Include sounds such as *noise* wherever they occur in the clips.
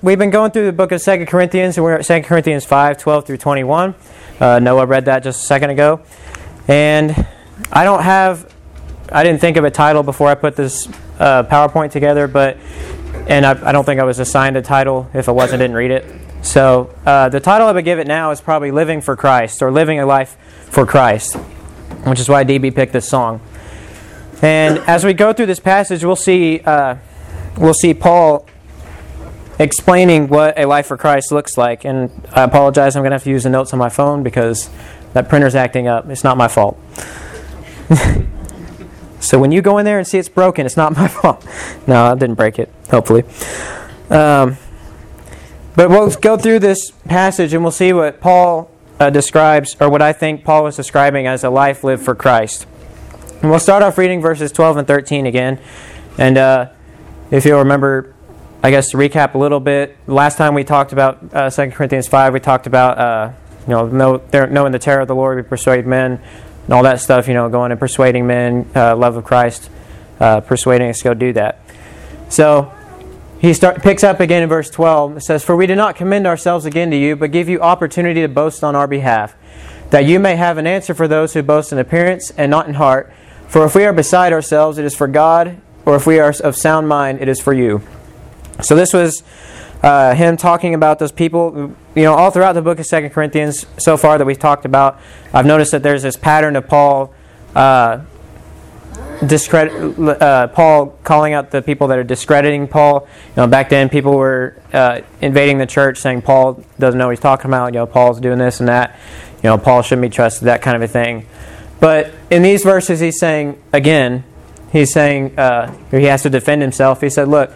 We've been going through the book of Second Corinthians, and we're at 2 Corinthians 5 12 through 21. Uh, Noah read that just a second ago. And I don't have, I didn't think of a title before I put this uh, PowerPoint together, but, and I, I, don't think I was assigned a title. If I wasn't, I didn't read it. So uh, the title I would give it now is probably Living for Christ or Living a Life for Christ, which is why DB picked this song. And as we go through this passage, we'll see, uh, we'll see Paul explaining what a life for Christ looks like. And I apologize, I'm going to have to use the notes on my phone because that printer's acting up. It's not my fault. *laughs* so when you go in there and see it's broken, it's not my *laughs* fault. No, I didn't break it, hopefully. Um, but we'll go through this passage and we'll see what Paul uh, describes, or what I think Paul was describing as a life lived for Christ. And we'll start off reading verses 12 and 13 again. And uh, if you'll remember, I guess to recap a little bit, last time we talked about uh, 2 Corinthians 5, we talked about, uh, you know, know, knowing the terror of the Lord, we persuade men, and all that stuff, you know, going and persuading men, uh, love of Christ, uh, persuading us to go do that. So he start, picks up again in verse 12. It says, For we do not commend ourselves again to you, but give you opportunity to boast on our behalf, that you may have an answer for those who boast in appearance and not in heart. For if we are beside ourselves, it is for God, or if we are of sound mind, it is for you. So this was uh, him talking about those people. You know, all throughout the book of Second Corinthians so far that we've talked about, I've noticed that there's this pattern of Paul. Uh, discredit uh, Paul calling out the people that are discrediting Paul. You know, back then people were uh, invading the church, saying Paul doesn't know what he's talking about. You know, Paul's doing this and that. You know, Paul shouldn't be trusted. That kind of a thing. But in these verses, he's saying again, he's saying uh, he has to defend himself. He said, "Look,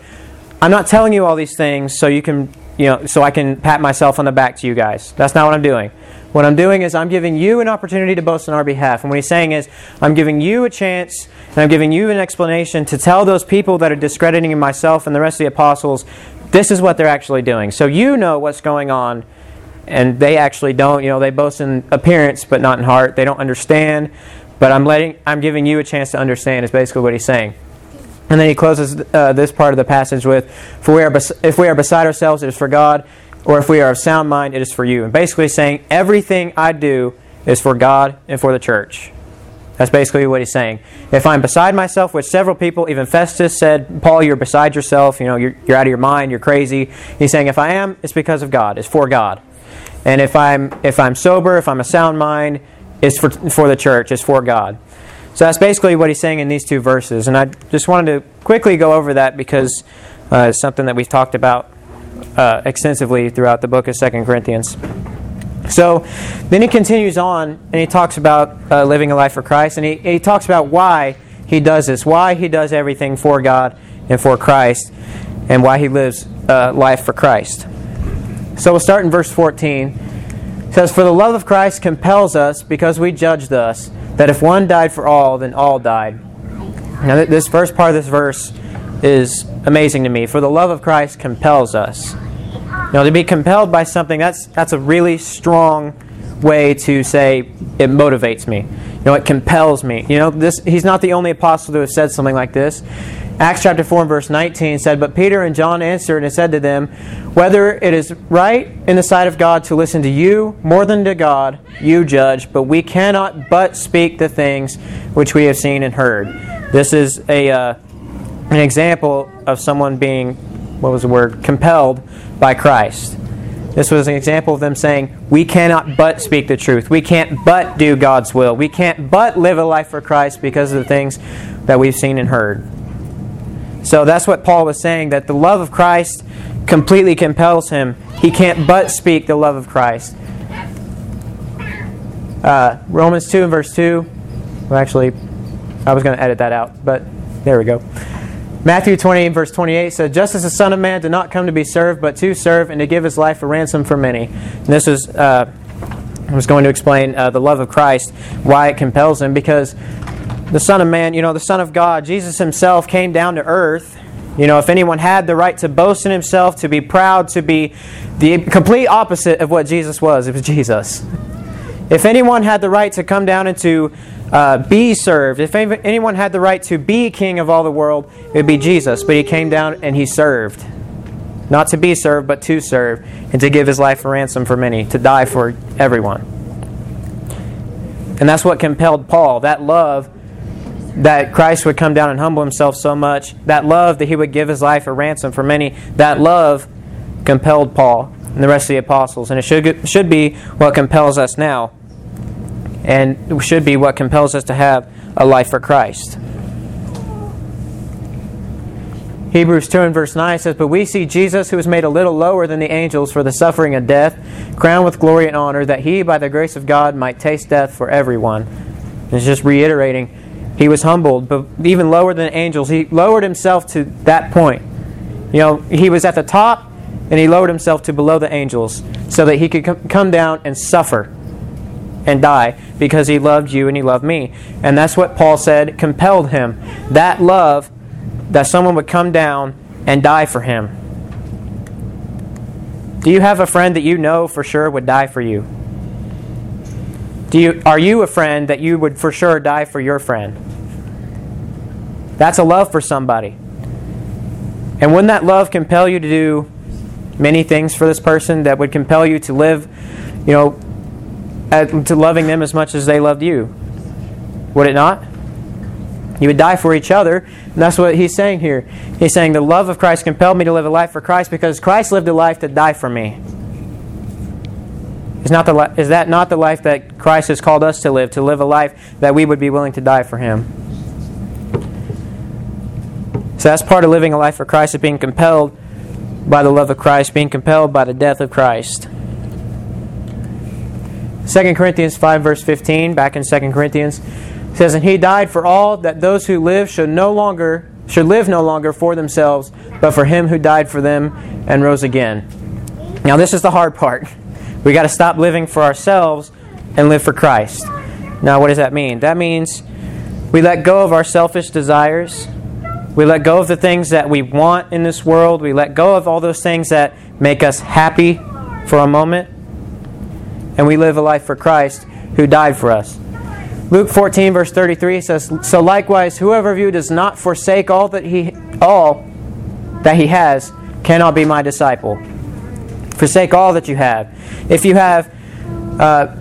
I'm not telling you all these things so you can, you know, so I can pat myself on the back to you guys. That's not what I'm doing. What I'm doing is I'm giving you an opportunity to boast on our behalf. And what he's saying is, I'm giving you a chance and I'm giving you an explanation to tell those people that are discrediting myself and the rest of the apostles, this is what they're actually doing. So you know what's going on, and they actually don't. You know, they boast in appearance but not in heart. They don't understand, but I'm letting, I'm giving you a chance to understand. Is basically what he's saying. And then he closes uh, this part of the passage with, "For we are bes- if we are beside ourselves, it is for God, or if we are of sound mind, it is for you." And basically saying everything I do is for God and for the church. That's basically what he's saying. If I'm beside myself, which several people, even Festus said, Paul, you're beside yourself. You know, you're, you're out of your mind. You're crazy. He's saying, if I am, it's because of God. It's for God. And if I'm if I'm sober, if I'm a sound mind, it's for for the church. It's for God. So that's basically what he's saying in these two verses. And I just wanted to quickly go over that because uh, it's something that we've talked about uh, extensively throughout the book of Second Corinthians. So then he continues on and he talks about uh, living a life for Christ. And he, he talks about why he does this, why he does everything for God and for Christ, and why he lives uh, life for Christ. So we'll start in verse 14. Says, For the love of Christ compels us because we judge thus that if one died for all, then all died. Now, this first part of this verse is amazing to me. For the love of Christ compels us. Now, to be compelled by something, that's, that's a really strong way to say it motivates me. You know, it compels me. You know, this he's not the only apostle to have said something like this. Acts chapter 4 and verse 19 said, But Peter and John answered and said to them, Whether it is right in the sight of God to listen to you more than to God, you judge, but we cannot but speak the things which we have seen and heard. This is a, uh, an example of someone being, what was the word, compelled by Christ. This was an example of them saying, We cannot but speak the truth. We can't but do God's will. We can't but live a life for Christ because of the things that we've seen and heard. So that's what Paul was saying that the love of Christ completely compels him. He can't but speak the love of Christ. Uh, Romans 2 and verse 2. Well, actually, I was going to edit that out, but there we go. Matthew 20 verse 28 said, Just as the Son of Man did not come to be served, but to serve and to give his life a ransom for many. And this is, uh, I was going to explain uh, the love of Christ, why it compels him, because the Son of Man, you know, the Son of God, Jesus himself came down to earth. You know, if anyone had the right to boast in himself, to be proud, to be the complete opposite of what Jesus was, it was Jesus. If anyone had the right to come down and to uh, be served, if anyone had the right to be king of all the world, it would be Jesus. But he came down and he served. not to be served, but to serve, and to give his life a ransom for many, to die for everyone. And that's what compelled Paul. That love that Christ would come down and humble himself so much, that love that he would give his life a ransom for many, that love compelled Paul and the rest of the apostles. And it should, should be what compels us now. And should be what compels us to have a life for Christ. Hebrews 2 and verse 9 says, But we see Jesus, who was made a little lower than the angels for the suffering of death, crowned with glory and honor, that he, by the grace of God, might taste death for everyone. And it's just reiterating, he was humbled, but even lower than angels. He lowered himself to that point. You know, he was at the top, and he lowered himself to below the angels so that he could come down and suffer and die because he loved you and he loved me. And that's what Paul said compelled him. That love that someone would come down and die for him. Do you have a friend that you know for sure would die for you? Do you, are you a friend that you would for sure die for your friend? That's a love for somebody. And wouldn't that love compel you to do many things for this person that would compel you to live, you know, to loving them as much as they loved you? Would it not? You would die for each other. And that's what he's saying here. He's saying the love of Christ compelled me to live a life for Christ because Christ lived a life to die for me. Is, not the, is that not the life that Christ has called us to live? To live a life that we would be willing to die for Him? So that's part of living a life for Christ, of being compelled by the love of Christ, being compelled by the death of Christ. 2 Corinthians 5, verse 15, back in 2 Corinthians says, And he died for all that those who live should no longer should live no longer for themselves, but for him who died for them and rose again. Now this is the hard part. We got to stop living for ourselves and live for Christ. Now what does that mean? That means we let go of our selfish desires. We let go of the things that we want in this world. We let go of all those things that make us happy for a moment. And we live a life for Christ who died for us. Luke 14 verse 33 says, "So likewise whoever of you does not forsake all that he all that he has cannot be my disciple. Forsake all that you have. If you have uh,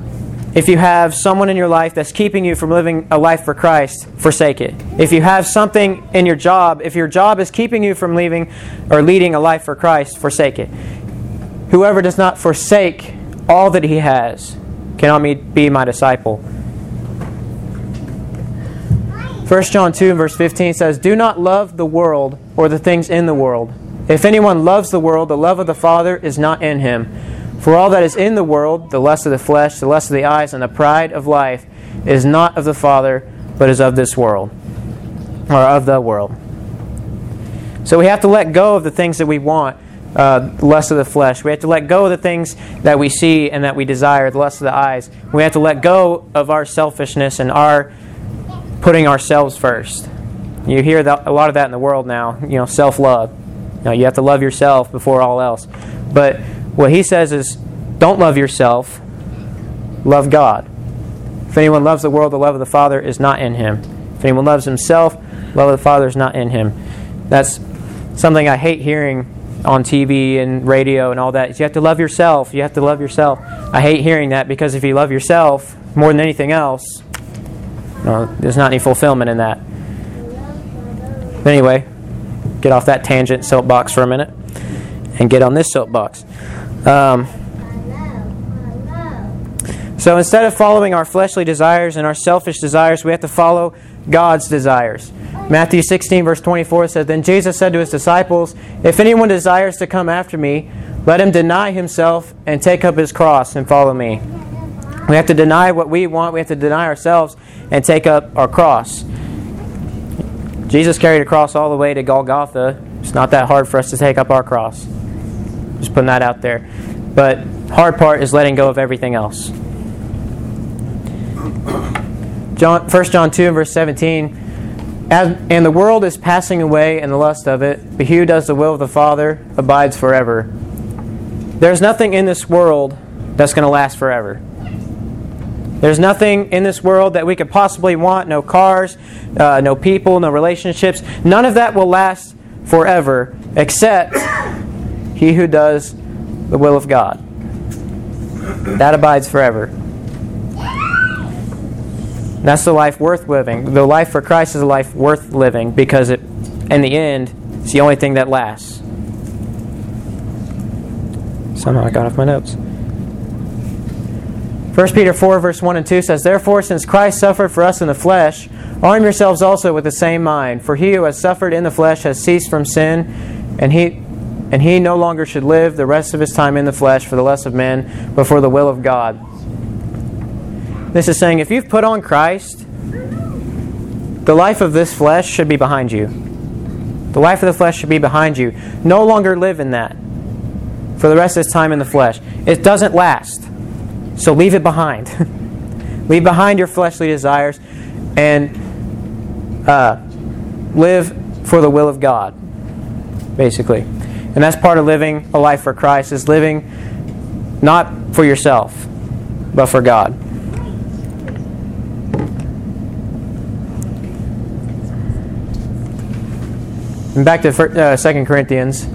if you have someone in your life that's keeping you from living a life for Christ, forsake it. If you have something in your job, if your job is keeping you from leaving or leading a life for Christ, forsake it. Whoever does not forsake all that he has cannot be my disciple. 1 John 2 verse 15 says, Do not love the world or the things in the world. If anyone loves the world, the love of the Father is not in him. For all that is in the world, the lust of the flesh, the lust of the eyes, and the pride of life, is not of the Father, but is of this world, or of the world. So we have to let go of the things that we want, uh, lust of the flesh. We have to let go of the things that we see and that we desire, the lust of the eyes. We have to let go of our selfishness and our putting ourselves first. You hear that, a lot of that in the world now, you know, self love. You, know, you have to love yourself before all else. But what he says is don't love yourself, love God. If anyone loves the world, the love of the Father is not in him. If anyone loves himself, love of the Father is not in him. That's something I hate hearing on TV and radio and all that. You have to love yourself. You have to love yourself. I hate hearing that because if you love yourself more than anything else, there's not any fulfillment in that. But anyway, get off that tangent soapbox for a minute and get on this soapbox. Um, so instead of following our fleshly desires and our selfish desires, we have to follow God's desires. Matthew 16, verse 24 says, Then Jesus said to his disciples, If anyone desires to come after me, let him deny himself and take up his cross and follow me. We have to deny what we want. We have to deny ourselves and take up our cross. Jesus carried a cross all the way to Golgotha. It's not that hard for us to take up our cross. Just putting that out there. But hard part is letting go of everything else. John, 1 John 2 and verse 17. As, and the world is passing away and the lust of it, but he who does the will of the Father abides forever. There's nothing in this world that's going to last forever. There's nothing in this world that we could possibly want no cars, uh, no people, no relationships. None of that will last forever, except he who does the will of God. That abides forever. That's the life worth living. The life for Christ is a life worth living because it, in the end, it's the only thing that lasts. Somehow I got off my notes. 1 Peter 4, verse 1 and 2 says, Therefore, since Christ suffered for us in the flesh, arm yourselves also with the same mind. For he who has suffered in the flesh has ceased from sin, and he, and he no longer should live the rest of his time in the flesh for the lust of men, but for the will of God. This is saying if you've put on Christ, the life of this flesh should be behind you. The life of the flesh should be behind you. No longer live in that for the rest of his time in the flesh. It doesn't last. So leave it behind. *laughs* leave behind your fleshly desires and uh, live for the will of God, basically. And that's part of living a life for Christ, is living not for yourself, but for God. And back to uh, 2 Corinthians.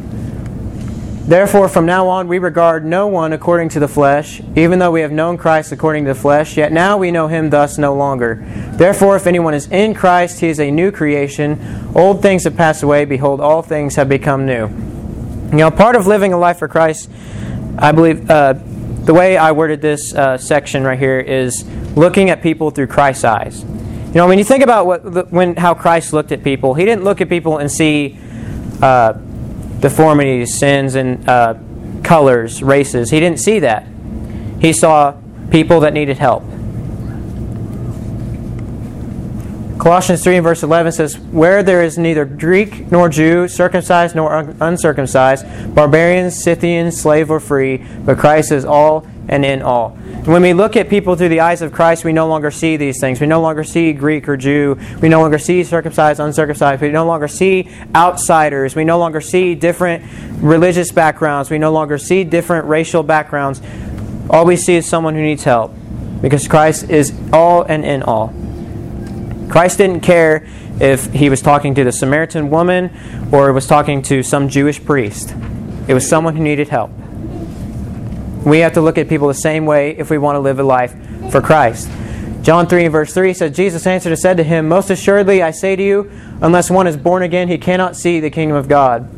Therefore, from now on, we regard no one according to the flesh, even though we have known Christ according to the flesh, yet now we know him thus no longer. Therefore, if anyone is in Christ, he is a new creation. Old things have passed away. Behold, all things have become new. You know, part of living a life for Christ, I believe, uh, the way I worded this uh, section right here is looking at people through Christ's eyes. You know, when you think about what, when how Christ looked at people, he didn't look at people and see. Uh, deformities, sins, and uh, colors, races. He didn't see that. He saw people that needed help. Colossians 3 and verse 11 says, Where there is neither Greek nor Jew, circumcised nor uncircumcised, barbarian, Scythian, slave or free, but Christ is all and in all. When we look at people through the eyes of Christ, we no longer see these things. We no longer see Greek or Jew. We no longer see circumcised, uncircumcised. We no longer see outsiders. We no longer see different religious backgrounds. We no longer see different racial backgrounds. All we see is someone who needs help because Christ is all and in all. Christ didn't care if he was talking to the Samaritan woman or was talking to some Jewish priest. It was someone who needed help. We have to look at people the same way if we want to live a life for Christ. John 3 verse 3 says, Jesus answered and said to him, Most assuredly I say to you, unless one is born again, he cannot see the kingdom of God.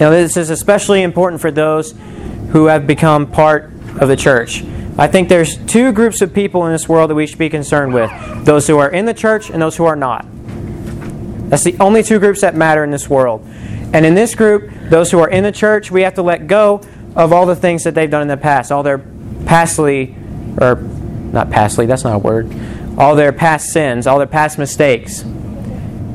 Now, this is especially important for those who have become part of the church. I think there's two groups of people in this world that we should be concerned with those who are in the church and those who are not. That's the only two groups that matter in this world. And in this group, those who are in the church, we have to let go of all the things that they've done in the past, all their pastly, or not pastly, that's not a word, all their past sins, all their past mistakes.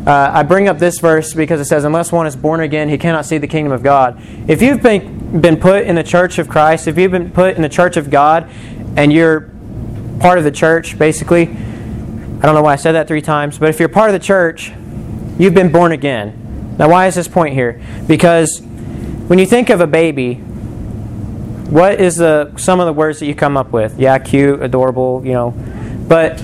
Uh, I bring up this verse because it says, Unless one is born again, he cannot see the kingdom of God. If you've been, been put in the church of Christ, if you've been put in the church of God, and you're part of the church, basically, I don't know why I said that three times, but if you're part of the church, you've been born again. Now, why is this point here? Because when you think of a baby, what is the some of the words that you come up with? Yeah, cute, adorable, you know. But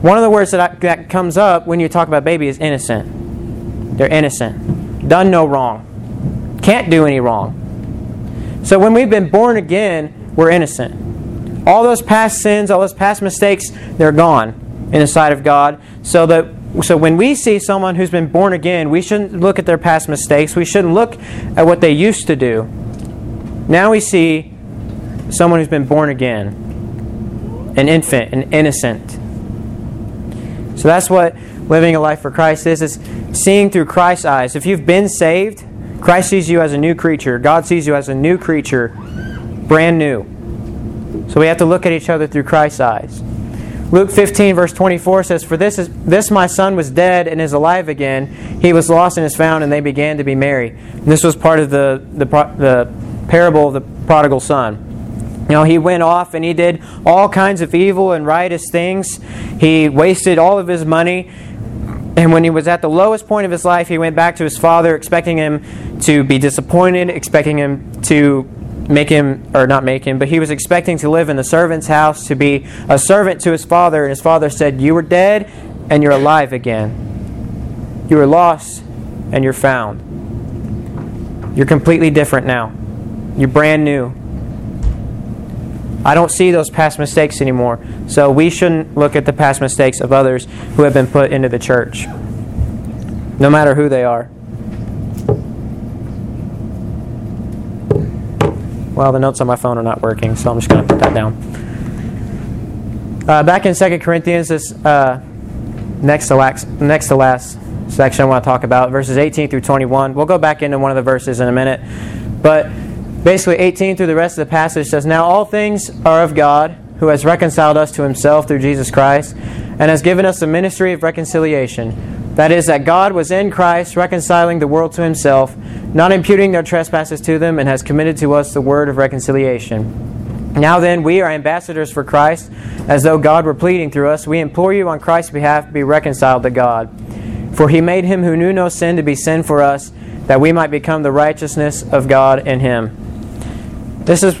one of the words that, I, that comes up when you talk about baby is innocent. They're innocent. Done no wrong. Can't do any wrong. So when we've been born again, we're innocent. All those past sins, all those past mistakes, they're gone in the sight of God. So that so when we see someone who's been born again, we shouldn't look at their past mistakes. We shouldn't look at what they used to do. Now we see someone who's been born again, an infant, an innocent. So that's what living a life for Christ is, is seeing through Christ's eyes. If you've been saved, Christ sees you as a new creature. God sees you as a new creature, brand new. So we have to look at each other through Christ's eyes. Luke 15, verse 24 says, For this, is, this my son was dead and is alive again. He was lost and is found, and they began to be merry. And this was part of the, the, the parable of the prodigal son. You know, he went off and he did all kinds of evil and riotous things. He wasted all of his money. And when he was at the lowest point of his life, he went back to his father, expecting him to be disappointed, expecting him to make him, or not make him, but he was expecting to live in the servant's house, to be a servant to his father. And his father said, You were dead, and you're alive again. You were lost, and you're found. You're completely different now. You're brand new. I don't see those past mistakes anymore. So we shouldn't look at the past mistakes of others who have been put into the church, no matter who they are. Well, the notes on my phone are not working, so I'm just going to put that down. Uh, back in 2 Corinthians, this uh, next, to last, next to last section I want to talk about, verses 18 through 21. We'll go back into one of the verses in a minute. But basically 18 through the rest of the passage says, Now all things are of God, who has reconciled us to himself through Jesus Christ, and has given us the ministry of reconciliation. That is, that God was in Christ, reconciling the world to himself, not imputing their trespasses to them, and has committed to us the word of reconciliation. Now then, we are ambassadors for Christ, as though God were pleading through us. We implore you on Christ's behalf, be reconciled to God. For he made him who knew no sin to be sin for us, that we might become the righteousness of God in him. This is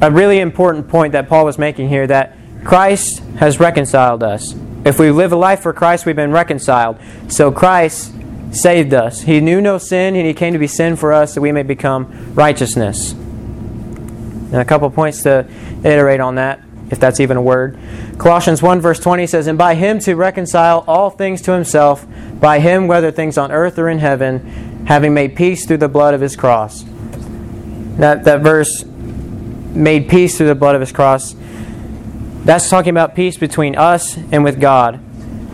a really important point that Paul was making here that Christ has reconciled us. If we live a life for Christ, we've been reconciled. So Christ saved us. He knew no sin, and He came to be sin for us that we may become righteousness. And a couple points to iterate on that, if that's even a word. Colossians 1, verse 20 says, And by Him to reconcile all things to Himself, by Him, whether things on earth or in heaven, having made peace through the blood of His cross. That, that verse made peace through the blood of his cross. That's talking about peace between us and with God.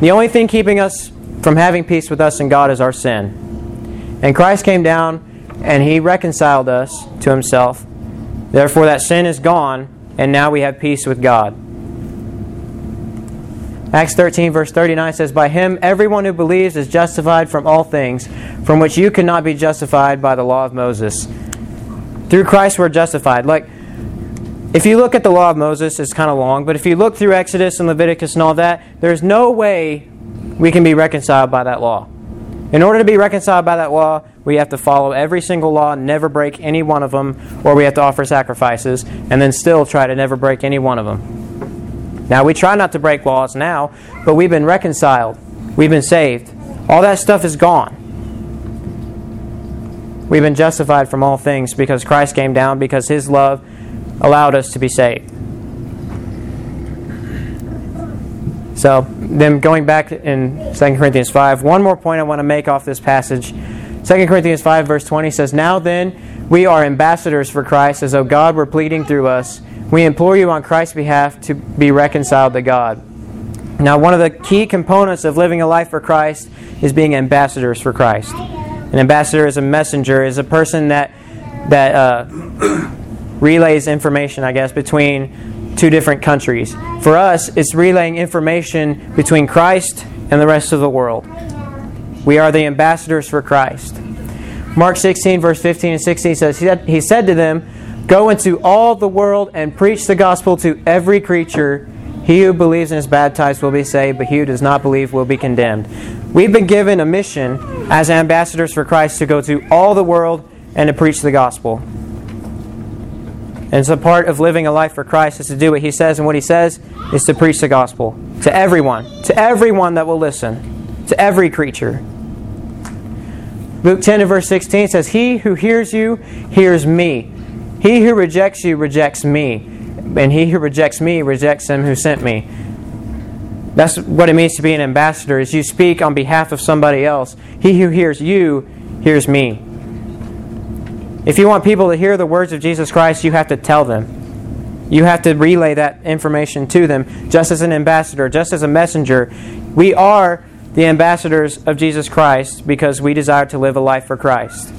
The only thing keeping us from having peace with us and God is our sin. And Christ came down and he reconciled us to himself. Therefore, that sin is gone, and now we have peace with God. Acts 13, verse 39 says, By him everyone who believes is justified from all things, from which you cannot be justified by the law of Moses. Through Christ we're justified. Like, if you look at the law of Moses, it's kind of long, but if you look through Exodus and Leviticus and all that, there's no way we can be reconciled by that law. In order to be reconciled by that law, we have to follow every single law, never break any one of them, or we have to offer sacrifices, and then still try to never break any one of them. Now, we try not to break laws now, but we've been reconciled. We've been saved. All that stuff is gone. We've been justified from all things because Christ came down, because His love allowed us to be saved. So, then going back in 2 Corinthians 5, one more point I want to make off this passage. 2 Corinthians 5, verse 20 says, Now then, we are ambassadors for Christ, as though God were pleading through us. We implore you on Christ's behalf to be reconciled to God. Now, one of the key components of living a life for Christ is being ambassadors for Christ. An ambassador is a messenger, is a person that that uh, relays information, I guess, between two different countries. For us, it's relaying information between Christ and the rest of the world. We are the ambassadors for Christ. Mark 16, verse 15 and 16 says, He said to them, Go into all the world and preach the gospel to every creature. He who believes and is baptized will be saved, but he who does not believe will be condemned. We've been given a mission as ambassadors for Christ to go to all the world and to preach the gospel. And so part of living a life for Christ is to do what he says, and what he says is to preach the gospel to everyone, to everyone that will listen, to every creature. Luke 10 and verse 16 says, He who hears you hears me. He who rejects you rejects me. And he who rejects me rejects him who sent me. That's what it means to be an ambassador, is you speak on behalf of somebody else. He who hears you hears me. If you want people to hear the words of Jesus Christ, you have to tell them. You have to relay that information to them, just as an ambassador, just as a messenger. We are the ambassadors of Jesus Christ because we desire to live a life for Christ.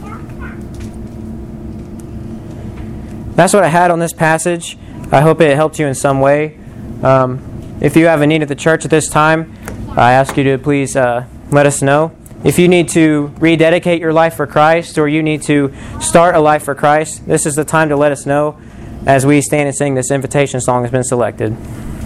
That's what I had on this passage. I hope it helped you in some way. Um, if you have a need at the church at this time, I ask you to please uh, let us know. If you need to rededicate your life for Christ or you need to start a life for Christ, this is the time to let us know as we stand and sing this invitation song has been selected.